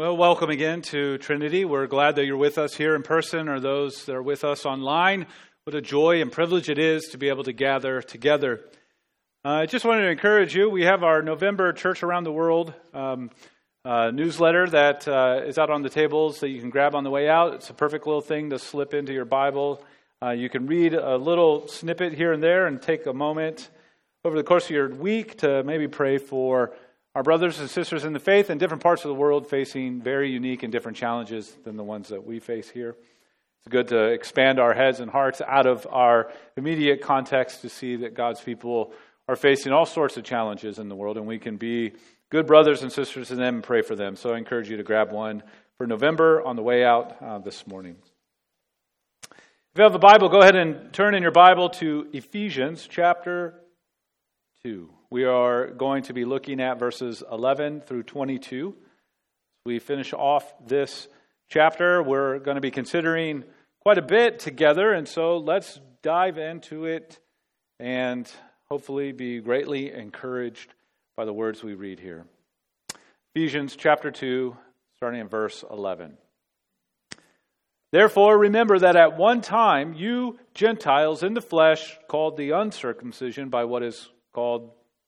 Well, welcome again to Trinity. We're glad that you're with us here in person or those that are with us online. What a joy and privilege it is to be able to gather together. Uh, I just wanted to encourage you. We have our November Church Around the World um, uh, newsletter that uh, is out on the tables that you can grab on the way out. It's a perfect little thing to slip into your Bible. Uh, you can read a little snippet here and there and take a moment over the course of your week to maybe pray for our brothers and sisters in the faith in different parts of the world facing very unique and different challenges than the ones that we face here. It's good to expand our heads and hearts out of our immediate context to see that God's people are facing all sorts of challenges in the world, and we can be good brothers and sisters to them and pray for them. So I encourage you to grab one for November on the way out uh, this morning. If you have a Bible, go ahead and turn in your Bible to Ephesians chapter 2. We are going to be looking at verses 11 through 22. We finish off this chapter. We're going to be considering quite a bit together, and so let's dive into it and hopefully be greatly encouraged by the words we read here. Ephesians chapter 2, starting in verse 11. Therefore, remember that at one time you Gentiles in the flesh, called the uncircumcision by what is called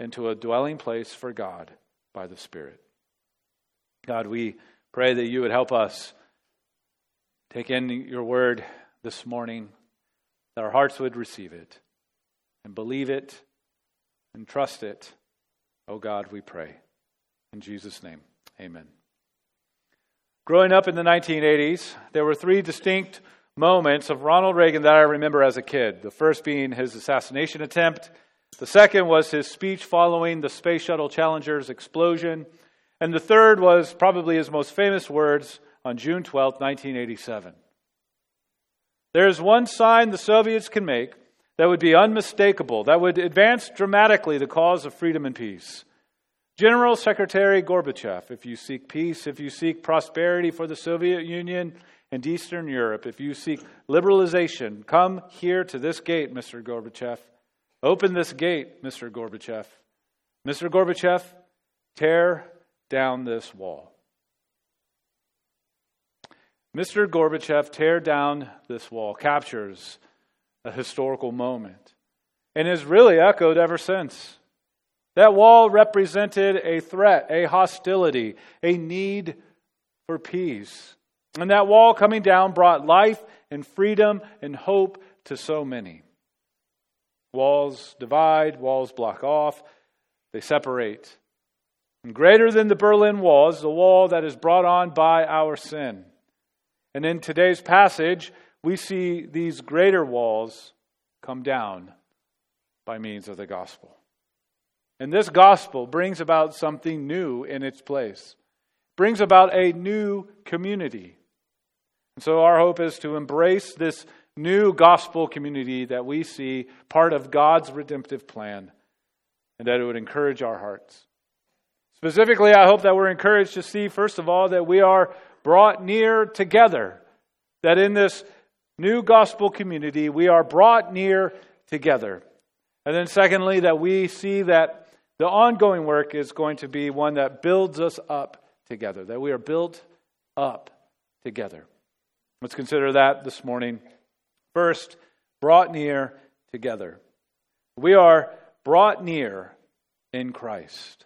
into a dwelling place for God by the Spirit. God, we pray that you would help us take in your word this morning, that our hearts would receive it and believe it and trust it. Oh God, we pray. In Jesus' name, amen. Growing up in the 1980s, there were three distinct moments of Ronald Reagan that I remember as a kid. The first being his assassination attempt the second was his speech following the Space Shuttle Challenger's explosion. And the third was probably his most famous words on June 12, 1987. There is one sign the Soviets can make that would be unmistakable, that would advance dramatically the cause of freedom and peace. General Secretary Gorbachev, if you seek peace, if you seek prosperity for the Soviet Union and Eastern Europe, if you seek liberalization, come here to this gate, Mr. Gorbachev. Open this gate, Mr. Gorbachev. Mr. Gorbachev, tear down this wall. Mr. Gorbachev, tear down this wall, captures a historical moment and has really echoed ever since. That wall represented a threat, a hostility, a need for peace. And that wall coming down brought life and freedom and hope to so many. Walls divide, walls block off, they separate. And greater than the Berlin Wall is the wall that is brought on by our sin. And in today's passage, we see these greater walls come down by means of the gospel. And this gospel brings about something new in its place, brings about a new community. And so our hope is to embrace this new gospel community that we see part of God's redemptive plan and that it would encourage our hearts. Specifically, I hope that we're encouraged to see, first of all, that we are brought near together that in this new gospel community we are brought near together. And then, secondly, that we see that the ongoing work is going to be one that builds us up together, that we are built up together. Let's consider that this morning. First, brought near together. We are brought near in Christ.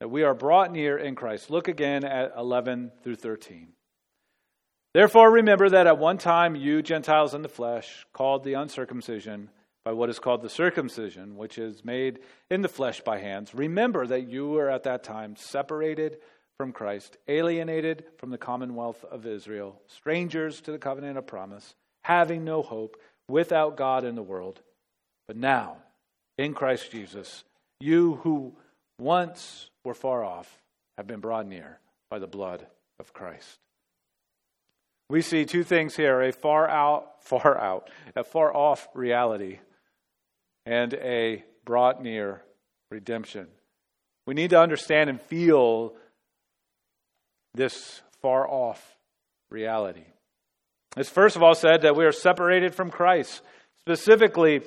That we are brought near in Christ. Look again at 11 through 13. Therefore, remember that at one time you, Gentiles in the flesh, called the uncircumcision by what is called the circumcision, which is made in the flesh by hands. Remember that you were at that time separated from Christ, alienated from the commonwealth of Israel, strangers to the covenant of promise, having no hope, without God in the world. But now, in Christ Jesus, you who once were far off have been brought near by the blood of Christ. We see two things here a far out, far out, a far off reality, and a brought near redemption. We need to understand and feel this far off reality. It's first of all said that we are separated from Christ. Specifically,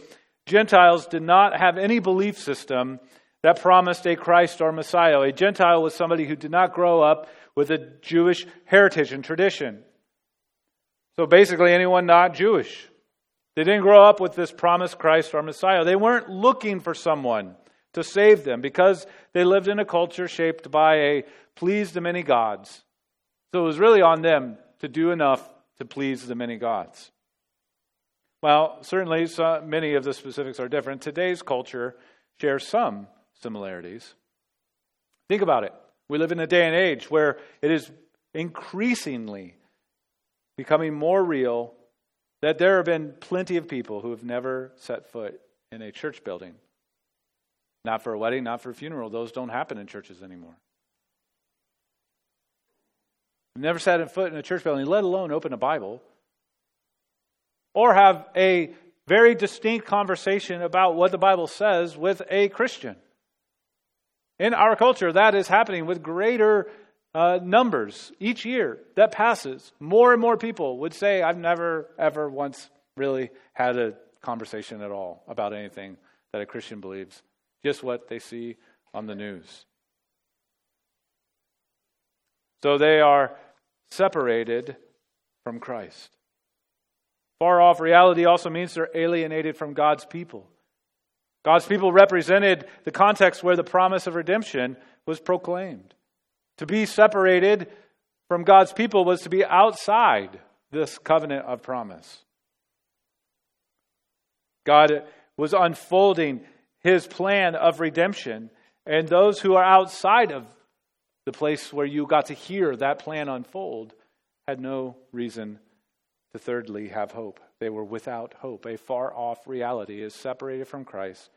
Gentiles did not have any belief system that promised a Christ or Messiah. A Gentile was somebody who did not grow up with a Jewish heritage and tradition. So basically, anyone not Jewish. They didn't grow up with this promised Christ or Messiah. They weren't looking for someone to save them because they lived in a culture shaped by a please the many gods. So it was really on them to do enough to please the many gods. Well, certainly many of the specifics are different. Today's culture shares some similarities. Think about it. We live in a day and age where it is increasingly becoming more real that there have been plenty of people who have never set foot in a church building. Not for a wedding, not for a funeral. Those don't happen in churches anymore. Never sat a foot in a church building, let alone open a Bible. Or have a very distinct conversation about what the Bible says with a Christian. In our culture, that is happening with greater uh, numbers each year that passes. More and more people would say, I've never, ever once really had a conversation at all about anything that a Christian believes, just what they see on the news. So they are separated from Christ. Far off reality also means they're alienated from God's people. God's people represented the context where the promise of redemption was proclaimed. To be separated from God's people was to be outside this covenant of promise. God was unfolding his plan of redemption, and those who are outside of the place where you got to hear that plan unfold had no reason to thirdly have hope. They were without hope. A far off reality is separated from Christ,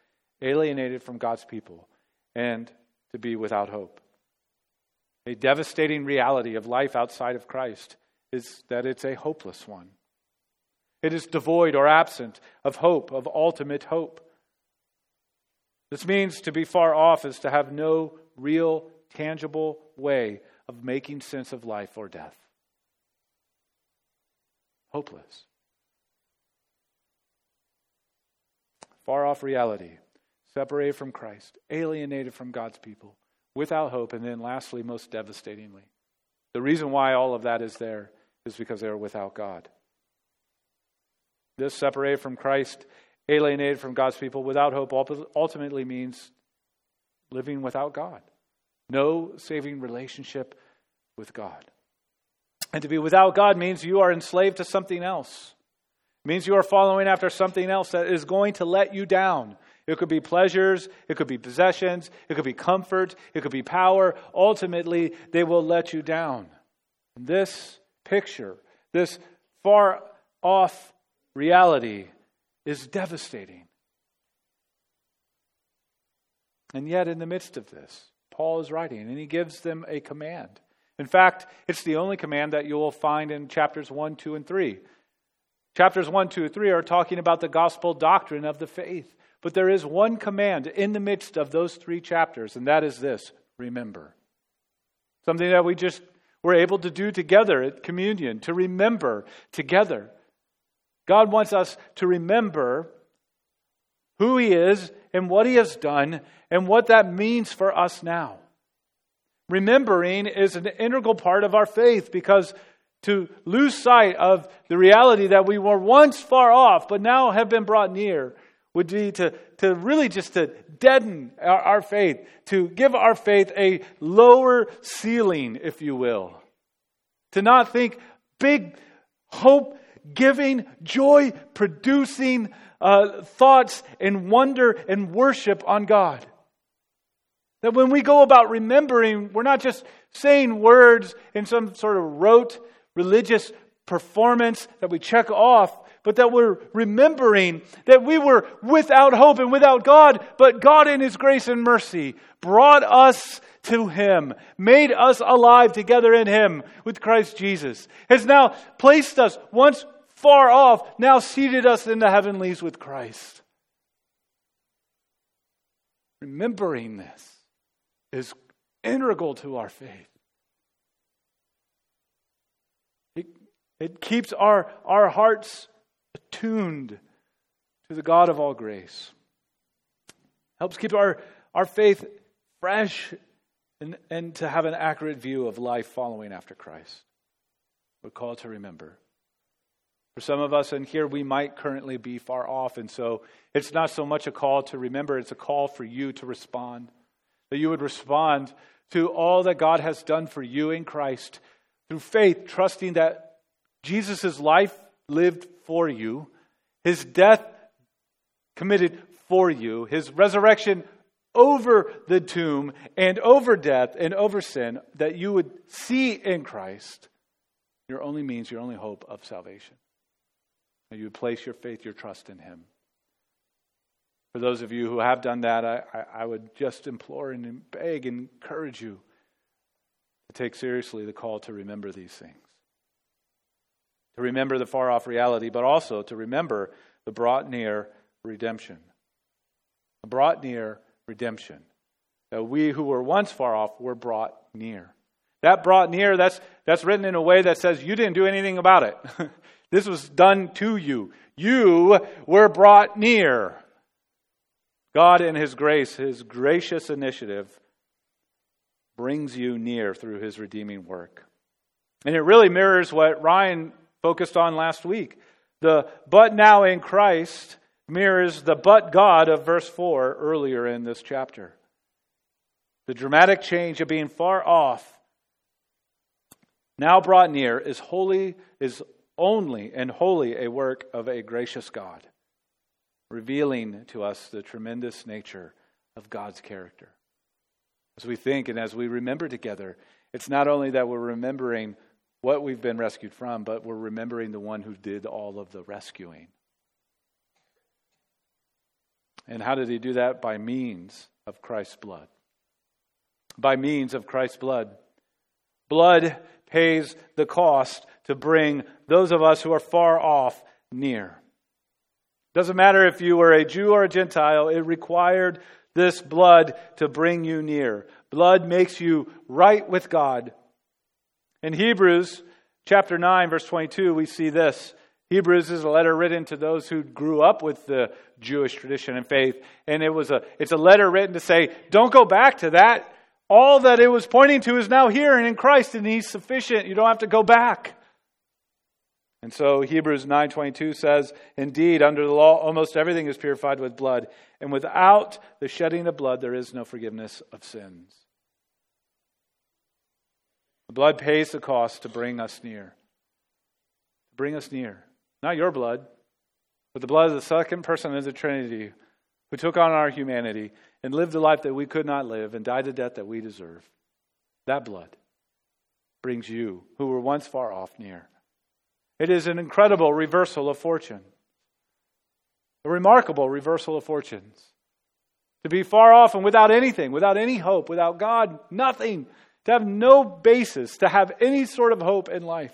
alienated from God's people, and to be without hope. A devastating reality of life outside of Christ is that it's a hopeless one. It is devoid or absent of hope, of ultimate hope. This means to be far off is to have no real, tangible way of making sense of life or death. Hopeless. Far off reality, separated from Christ, alienated from God's people without hope, and then lastly, most devastatingly, the reason why all of that is there is because they are without God. This separated from Christ, alienated from God's people, without hope, ultimately means living without God. No saving relationship with God. And to be without God means you are enslaved to something else. It means you are following after something else that is going to let you down, it could be pleasures, it could be possessions, it could be comfort, it could be power. Ultimately, they will let you down. This picture, this far off reality, is devastating. And yet, in the midst of this, Paul is writing and he gives them a command. In fact, it's the only command that you will find in chapters 1, 2, and 3. Chapters 1, 2, and 3 are talking about the gospel doctrine of the faith. But there is one command in the midst of those three chapters, and that is this remember. Something that we just we're able to do together at communion, to remember together. God wants us to remember who He is and what He has done and what that means for us now. Remembering is an integral part of our faith because to lose sight of the reality that we were once far off but now have been brought near would be to, to really just to deaden our, our faith, to give our faith a lower ceiling, if you will. To not think big, hope giving, joy producing uh, thoughts and wonder and worship on God. That when we go about remembering, we're not just saying words in some sort of rote religious performance that we check off, but that we're remembering that we were without hope and without God, but God in His grace and mercy brought us to Him, made us alive together in Him with Christ Jesus, has now placed us once far off, now seated us in the heavenlies with Christ. Remembering this is integral to our faith. It, keeps our, our hearts attuned to the God of all grace. Helps keep our, our faith fresh and, and to have an accurate view of life following after Christ. We're called to remember. For some of us in here, we might currently be far off, and so it's not so much a call to remember, it's a call for you to respond. That you would respond to all that God has done for you in Christ through faith, trusting that Jesus' life lived for you, his death committed for you, his resurrection over the tomb and over death and over sin, that you would see in Christ your only means, your only hope of salvation. And you would place your faith, your trust in him. For those of you who have done that, I, I, would just implore and beg and encourage you to take seriously the call to remember these things. To remember the far off reality, but also to remember the brought near redemption. The brought near redemption. That we who were once far off were brought near. That brought near, that's, that's written in a way that says you didn't do anything about it. this was done to you. You were brought near. God, in His grace, His gracious initiative, brings you near through His redeeming work. And it really mirrors what Ryan focused on last week. The but now in Christ mirrors the but God of verse 4 earlier in this chapter. The dramatic change of being far off, now brought near, is holy, is only and wholly a work of a gracious God, revealing to us the tremendous nature of God's character. As we think and as we remember together, it's not only that we're remembering what we've been rescued from, but we're remembering the one who did all of the rescuing. And how did he do that? By means of Christ's blood. By means of Christ's blood. Blood pays the cost to bring those of us who are far off near. Doesn't matter if you were a Jew or a Gentile, it required this blood to bring you near. Blood makes you right with God. In Hebrews chapter 9, verse 22, we see this. Hebrews is a letter written to those who grew up with the Jewish tradition and faith. And it was a, it's a letter written to say, don't go back to that. All that it was pointing to is now here and in Christ, and He's sufficient. You don't have to go back. And so Hebrews 9:22 says, "Indeed, under the law almost everything is purified with blood, and without the shedding of blood there is no forgiveness of sins." The blood pays the cost to bring us near. To bring us near. Not your blood, but the blood of the second person of the Trinity who took on our humanity and lived a life that we could not live and died a death that we deserve. That blood brings you, who were once far off, near. It is an incredible reversal of fortune, a remarkable reversal of fortunes. To be far off and without anything, without any hope, without God, nothing, to have no basis, to have any sort of hope in life,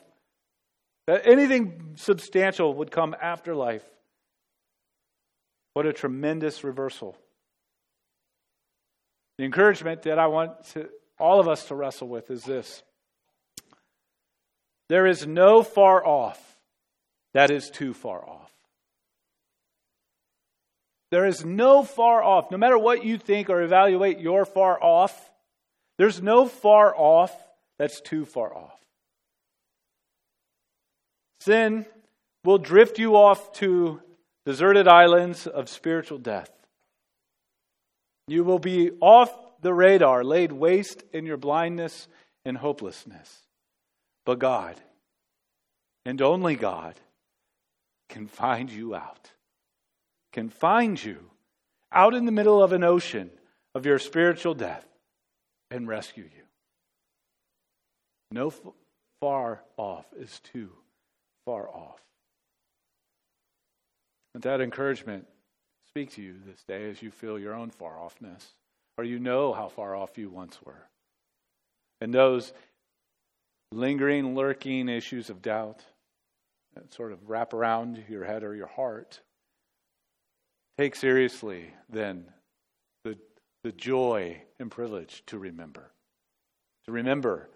that anything substantial would come after life. What a tremendous reversal. The encouragement that I want to, all of us to wrestle with is this There is no far off that is too far off. There is no far off. No matter what you think or evaluate your far off, there's no far off that's too far off. Sin will drift you off to deserted islands of spiritual death. You will be off the radar, laid waste in your blindness and hopelessness. But God, and only God, can find you out, can find you out in the middle of an ocean of your spiritual death and rescue you. No far off is too far off. Let that encouragement speak to you this day as you feel your own far offness, or you know how far off you once were. And those lingering, lurking issues of doubt that sort of wrap around your head or your heart, take seriously then the, joy and privilege to remember. To remember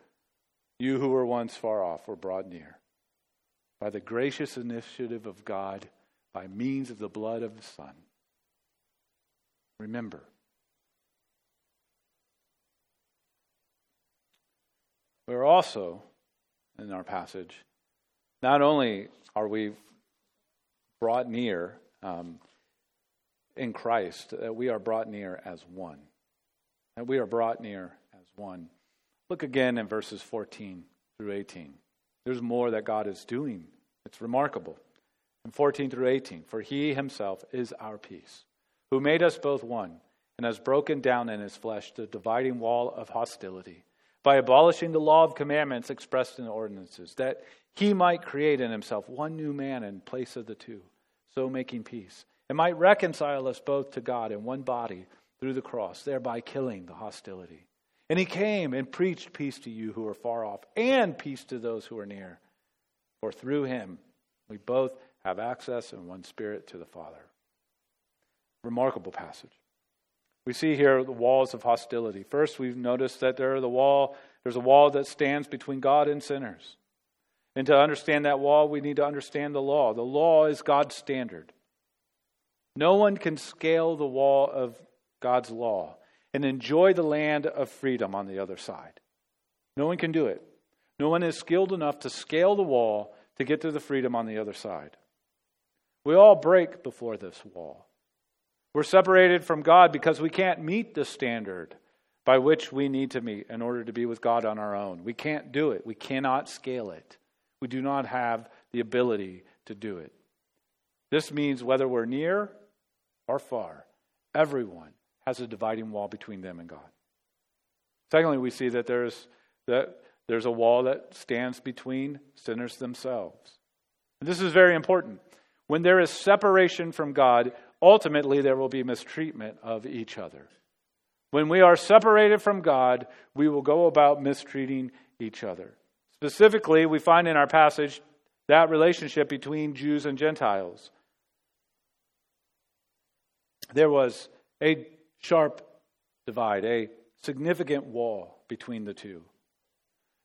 you who were once far off were brought near by the gracious initiative of God by means of the blood of the Son. Remember. We're also, in our passage, not only are we brought near um, in Christ, uh, we are brought near as one. And we are brought near as one. Look again in verses 14 through 18. There's more that God is doing. It's remarkable. In 14 through 18, for he himself is our peace, who made us both one, and has broken down in his flesh the dividing wall of hostility, by abolishing the law of commandments expressed in ordinances, that he might create in himself one new man in place of the two, so making peace, and might reconcile us both to God in one body through the cross, thereby killing the hostility. And he came and preached peace to you who are far off, and peace to those who are near. For through him we both have access in one spirit to the Father. Remarkable passage. We see here the walls of hostility. First, we've noticed that there are the wall, there's a wall that stands between God and sinners. And to understand that wall, we need to understand the law. The law is God's standard. No one can scale the wall of God's law and enjoy the land of freedom on the other side. No one can do it. No one is skilled enough to scale the wall to get to the freedom on the other side. We all break before this wall. We're separated from God because we can't meet the standard by which we need to meet in order to be with God on our own. We can't do it. We cannot scale it. We do not have the ability to do it. This means whether we're near or far, everyone has a dividing wall between them and God. Secondly, we see that there's that there's a wall that stands between sinners themselves. And this is very important. When there is separation from God, ultimately there will be mistreatment of each other. When we are separated from God, we will go about mistreating each other. Specifically, we find in our passage that relationship between Jews and Gentiles. There was a sharp divide, a significant wall between the two.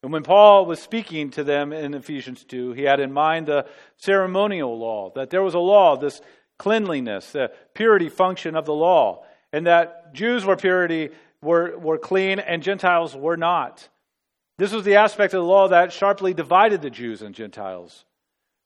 And when Paul was speaking to them in Ephesians 2, he had in mind the ceremonial law, that there was a law, this cleanliness, the purity function of the law, and that Jews were purity, were, were clean, and Gentiles were not. This was the aspect of the law that sharply divided the Jews and Gentiles.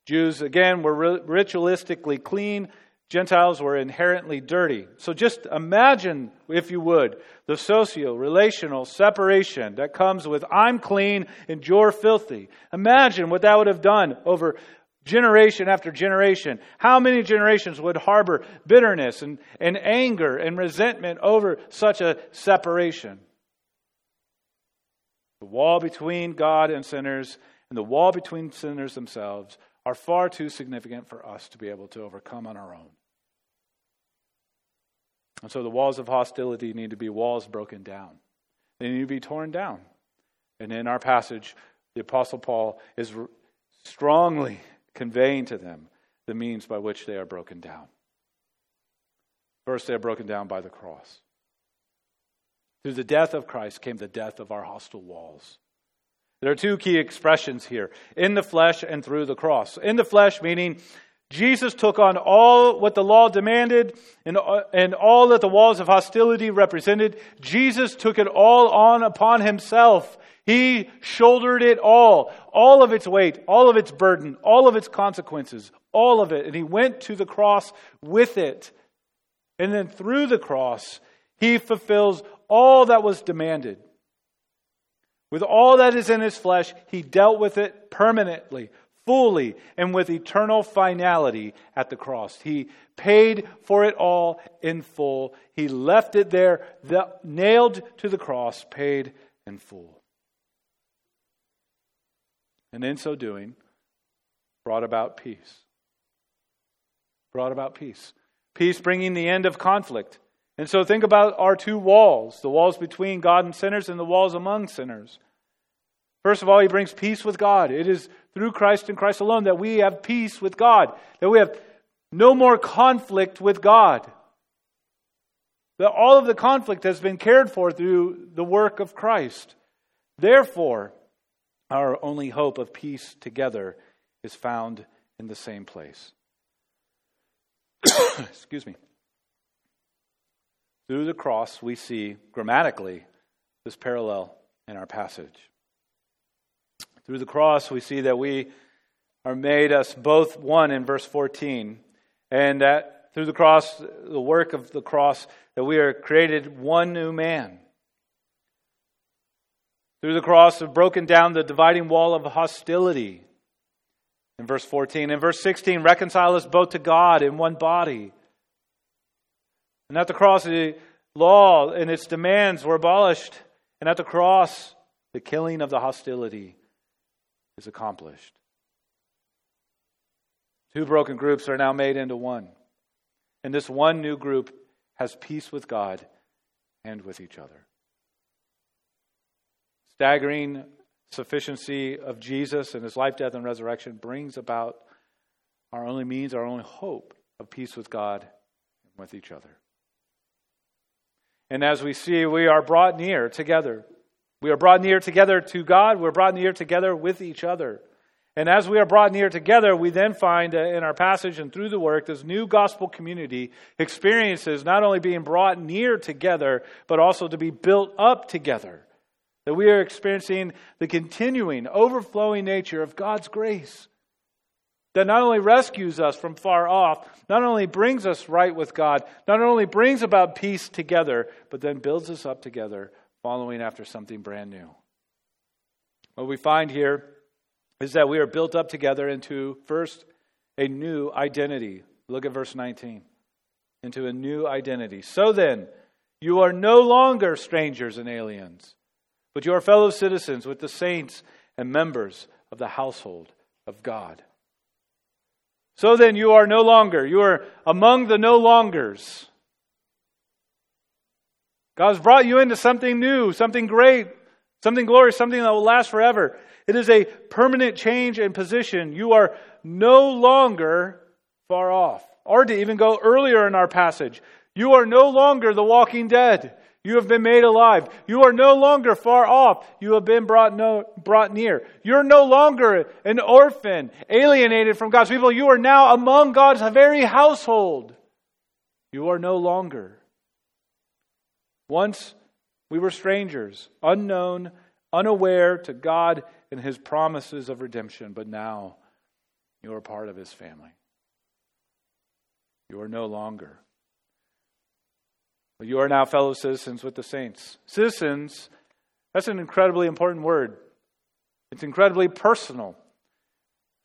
Jews, again, were ritualistically clean, Gentiles were inherently dirty. So just imagine, if you would, the socio relational separation that comes with I'm clean and you're filthy. Imagine what that would have done over generation after generation. How many generations would harbor bitterness and, and anger and resentment over such a separation? The wall between God and sinners and the wall between sinners themselves are far too significant for us to be able to overcome on our own. And so the walls of hostility need to be walls broken down. They need to be torn down. And in our passage, the Apostle Paul is strongly conveying to them the means by which they are broken down. First, they are broken down by the cross. Through the death of Christ came the death of our hostile walls. There are two key expressions here in the flesh and through the cross. In the flesh, meaning Jesus took on all what the law demanded and, uh, and all that the walls of hostility represented. Jesus took it all on upon himself. He shouldered it all, all of its weight, all of its burden, all of its consequences, all of it. And he went to the cross with it. And then through the cross, he fulfills all that was demanded. With all that is in his flesh, he dealt with it permanently, fully, and with eternal finality at the cross. He paid for it all in full. He left it there, the, nailed to the cross, paid in full. And in so doing, brought about peace. Brought about peace. Peace bringing the end of conflict and so think about our two walls the walls between God and sinners and the walls among sinners. First of all, he brings peace with God. It is through Christ and Christ alone that we have peace with God, that we have no more conflict with God. That all of the conflict has been cared for through the work of Christ. Therefore, our only hope of peace together is found in the same place. Excuse me. Through the cross, we see grammatically this parallel in our passage. Through the cross, we see that we are made us both one in verse 14, and that through the cross, the work of the cross, that we are created one new man. Through the cross, have broken down the dividing wall of hostility. In verse 14. In verse 16, reconcile us both to God in one body. And at the cross, the law and its demands were abolished. And at the cross, the killing of the hostility is accomplished. Two broken groups are now made into one. And this one new group has peace with God and with each other. Staggering sufficiency of Jesus and his life, death, and resurrection brings about our only means, our only hope of peace with God and with each other. And as we see, we are brought near together. We are brought near together to God. We're brought near together with each other. And as we are brought near together, we then find uh, in our passage and through the work, this new gospel community experiences not only being brought near together, but also to be built up together. That we are experiencing the continuing, overflowing nature of God's grace that not only rescues us from far off, not only brings us right with God, not only brings about peace together, but then builds us up together, following after something brand new. What we find here is that we are built up together into, first, a new identity. Look at verse 19. Into a new identity. So then, you are no longer strangers and aliens, but you are fellow citizens with the saints and members of the household of God. So then, you are no longer, you are among the no longers. God has brought you into something new, something great, something glorious, something that will last forever. It is a permanent change in position. You are no longer far off. Or to even go earlier in our passage, you are no longer the walking dead. You have been made alive. You are no longer far off. You have been brought, no, brought near. You're no longer an orphan, alienated from God's people. You are now among God's very household. You are no longer. Once we were strangers, unknown, unaware to God and his promises of redemption, but now you are part of his family. You are no longer you are now fellow citizens with the saints. Citizens, that's an incredibly important word. It's incredibly personal.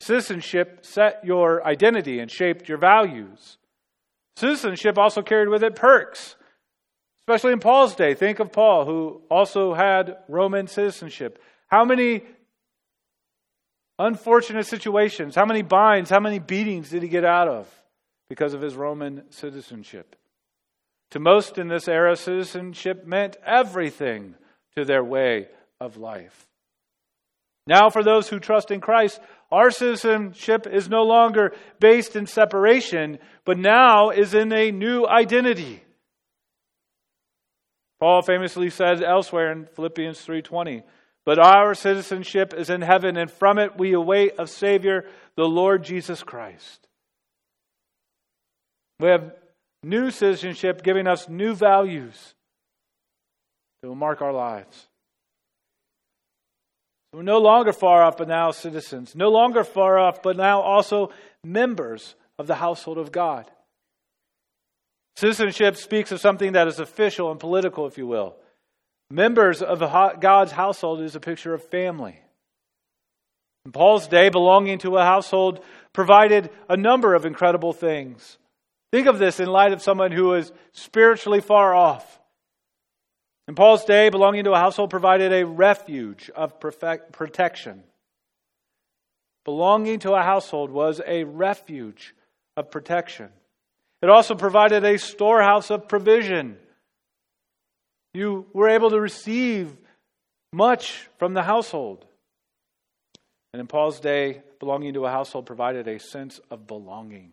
Citizenship set your identity and shaped your values. Citizenship also carried with it perks, especially in Paul's day. Think of Paul, who also had Roman citizenship. How many unfortunate situations, how many binds, how many beatings did he get out of because of his Roman citizenship? To most in this era, citizenship meant everything to their way of life. Now, for those who trust in Christ, our citizenship is no longer based in separation, but now is in a new identity. Paul famously says elsewhere in Philippians 3:20, But our citizenship is in heaven, and from it we await a Savior, the Lord Jesus Christ. We have new citizenship giving us new values that will mark our lives. We're no longer far off, but now citizens. No longer far off, but now also members of the household of God. Citizenship speaks of something that is official and political, if you will. Members of God's household is a picture of family. In Paul's day, belonging to a household provided a number of incredible things. Think of this in light of someone who is spiritually far off. In Paul's day, belonging to a household provided a refuge of perfect protection. Belonging to a household was a refuge of protection. It also provided a storehouse of provision. You were able to receive much from the household. And in Paul's day, belonging to a household provided a sense of belonging.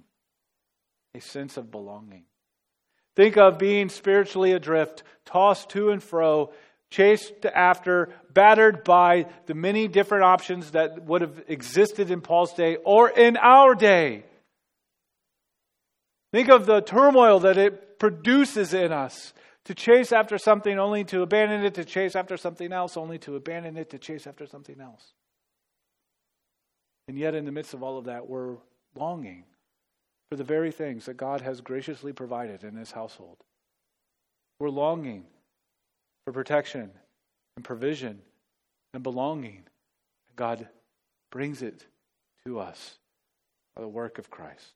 A sense of belonging. Think of being spiritually adrift, tossed to and fro, chased after, battered by the many different options that would have existed in Paul's day or in our day. Think of the turmoil that it produces in us to chase after something only to abandon it, to chase after something else only to abandon it, to chase after something else. And yet, in the midst of all of that, we're longing for the very things that God has graciously provided in His household. We're longing for protection and provision and belonging. God brings it to us by the work of Christ.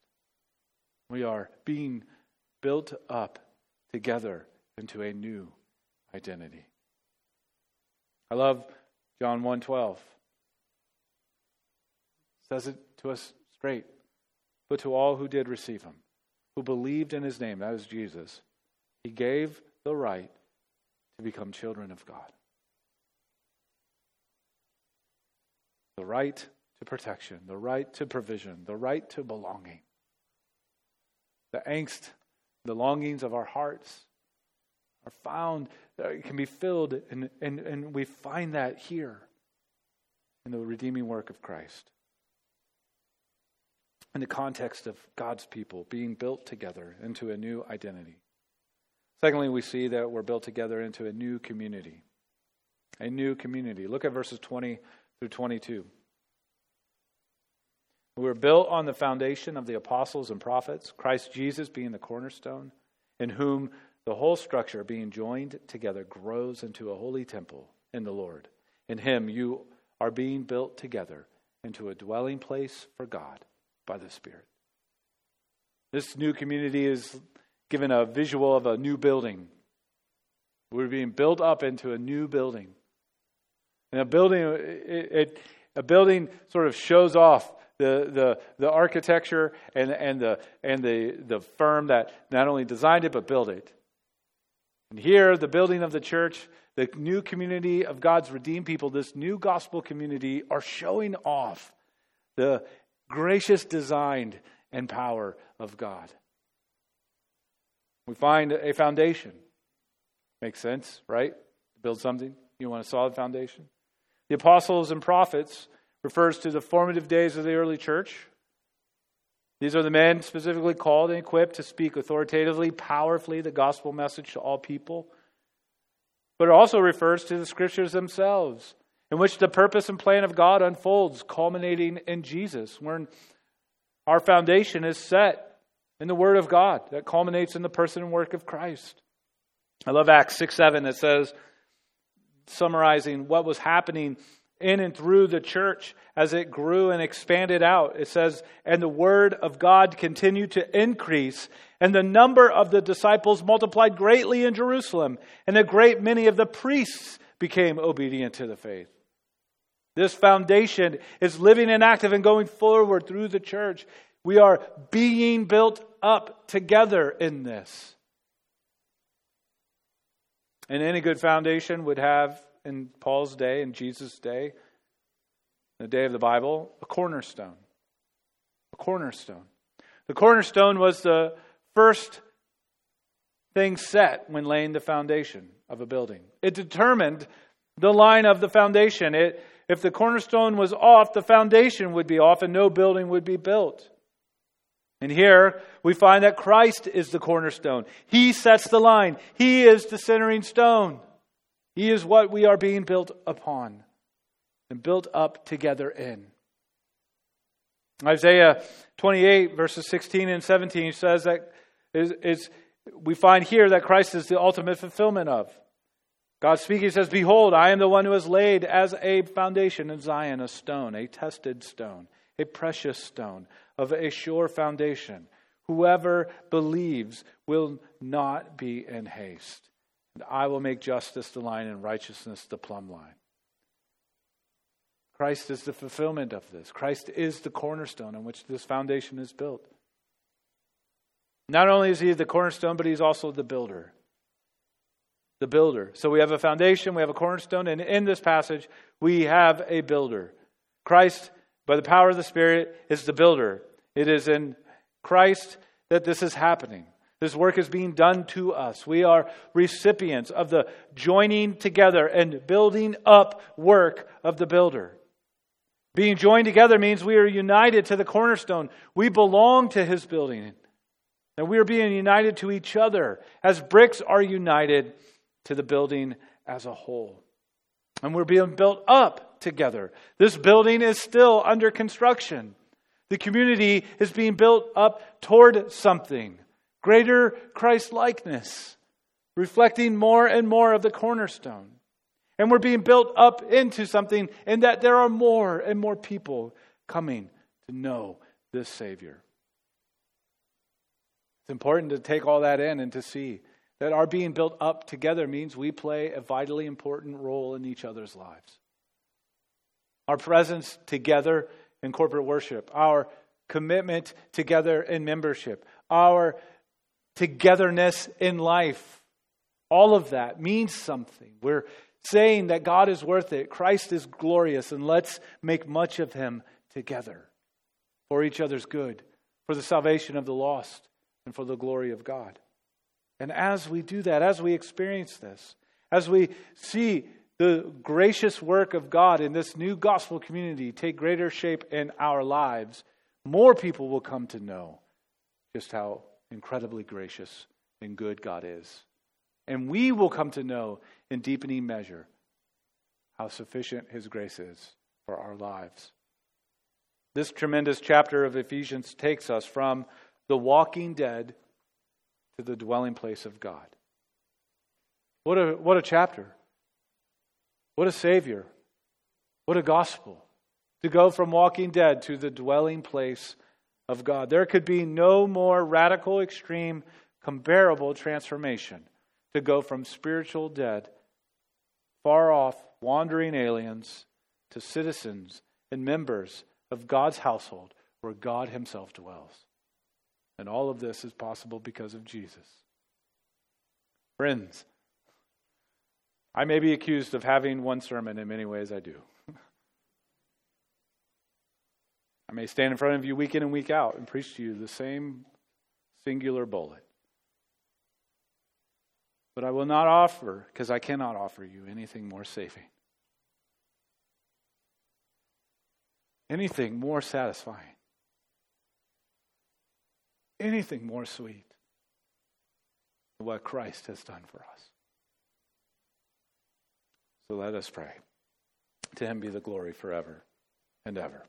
We are being built up together into a new identity. I love John 1:12. Says it to us straight. But to all who did receive him, who believed in his name, that is Jesus, he gave the right to become children of God. The right to protection, the right to provision, the right to belonging. The angst, the longings of our hearts are found, uh, can be filled, and, and, and we find that here in the redeeming work of Christ. In the context of God's people being built together into a new identity. Secondly, we see that we're built together into a new community. A new community. Look at verses 20 through 22. We were built on the foundation of the apostles and prophets, Christ Jesus being the cornerstone, in whom the whole structure, being joined together, grows into a holy temple in the Lord. In Him, you are being built together into a dwelling place for God by the Spirit. This new community is given a visual of a new building. We're being built up into a new building. And a building, it, it, a building sort of shows off the, the, the architecture and, and, the, and the, the firm that not only designed it but built it. And here, the building of the church, the new community of God's redeemed people, this new gospel community, are showing off the gracious design and power of God. We find a foundation. Makes sense, right? Build something. You want a solid foundation. The apostles and prophets refers to the formative days of the early church. These are the men specifically called and equipped to speak authoritatively, powerfully the gospel message to all people. But it also refers to the scriptures themselves, in which the purpose and plan of God unfolds, culminating in Jesus, when our foundation is set in the Word of God that culminates in the person and work of Christ. I love Acts 6 7 that says, summarizing what was happening in and through the church as it grew and expanded out. It says, And the word of God continued to increase, and the number of the disciples multiplied greatly in Jerusalem, and a great many of the priests became obedient to the faith. This foundation is living and active and going forward through the church. We are being built up together in this. And any good foundation would have in Paul's day, in Jesus' day, the day of the Bible, a cornerstone. A cornerstone. The cornerstone was the first thing set when laying the foundation of a building. It determined the line of the foundation. It, if the cornerstone was off, the foundation would be off and no building would be built. And here we find that Christ is the cornerstone. He sets the line. He is the centering stone. He is what we are being built upon and built up together in. Isaiah 28, verses 16 and 17 says that is, is, we find here that Christ is the ultimate fulfillment of. God speaking says, Behold, I am the one who has laid as a foundation in Zion a stone, a tested stone, a precious stone of a sure foundation. Whoever believes will not be in haste. And I will make justice the line and righteousness the plumb line. Christ is the fulfillment of this. Christ is the cornerstone on which this foundation is built. Not only is he the cornerstone, but he's also the builder the builder. So we have a foundation, we have a cornerstone, and in this passage, we have a builder. Christ, by the power of the Spirit, is the builder. It is in Christ that this is happening. This work is being done to us. We are recipients of the joining together and building up work of the builder. Being joined together means we are united to the cornerstone. We belong to his building. And we are being united to each other as bricks are united to the building as a whole. And we're being built up together. This building is still under construction. The community is being built up toward something greater Christ likeness, reflecting more and more of the cornerstone. And we're being built up into something in that there are more and more people coming to know this Savior. It's important to take all that in and to see that our being built up together means we play a vitally important role in each other's lives. Our presence together in corporate worship, our commitment together in membership, our togetherness in life, all of that means something. We're saying that God is worth it, Christ is glorious, and let's make much of him together for each other's good, for the salvation of the lost, and for the glory of God. And as we do that, as we experience this, as we see the gracious work of God in this new gospel community take greater shape in our lives, more people will come to know just how incredibly gracious and good God is. And we will come to know in deepening measure how sufficient His grace is for our lives. This tremendous chapter of Ephesians takes us from the walking dead to the dwelling place of God. What a, what a chapter. What a Savior. What a gospel. To go from walking dead to the dwelling place of God. There could be no more radical, extreme, comparable transformation to go from spiritual dead, far off, wandering aliens, to citizens and members of God's household where God Himself dwells. And all of this is possible because of Jesus. Friends, I may be accused of having one sermon in many ways I do. I may stand in front of you week in and week out and preach to you the same singular bullet. But I will not offer, because I cannot offer you anything more saving, anything more satisfying anything more sweet than what Christ has done for us. So let us pray. To him be the glory forever and ever.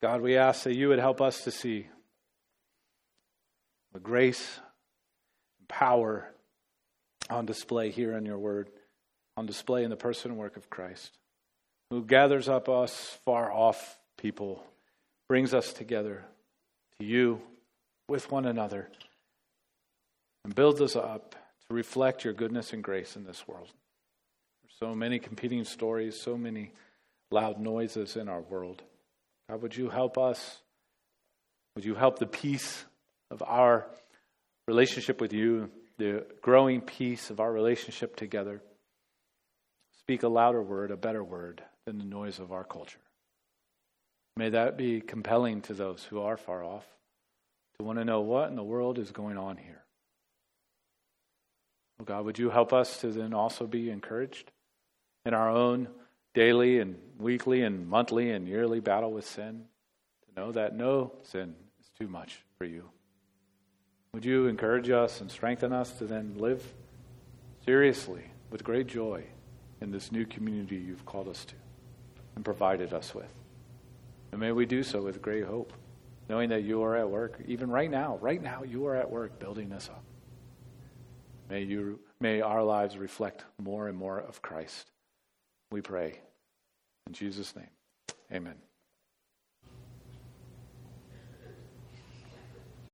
God, we ask that you would help us to see the grace and power on display here in your word, on display in the person and work of Christ, who gathers up us far off people, brings us together to you with one another and build us up to reflect your goodness and grace in this world. There's so many competing stories, so many loud noises in our world. God, would you help us? Would you help the peace of our relationship with you, the growing peace of our relationship together? Speak a louder word, a better word than the noise of our culture. May that be compelling to those who are far off want to know what in the world is going on here. Oh God, would you help us to then also be encouraged in our own daily and weekly and monthly and yearly battle with sin, to know that no sin is too much for you. Would you encourage us and strengthen us to then live seriously with great joy in this new community you've called us to and provided us with? And may we do so with great hope, knowing that you are at work, even right now, right now, you are at work building us up. May, you, may our lives reflect more and more of Christ. We pray. In Jesus' name, amen.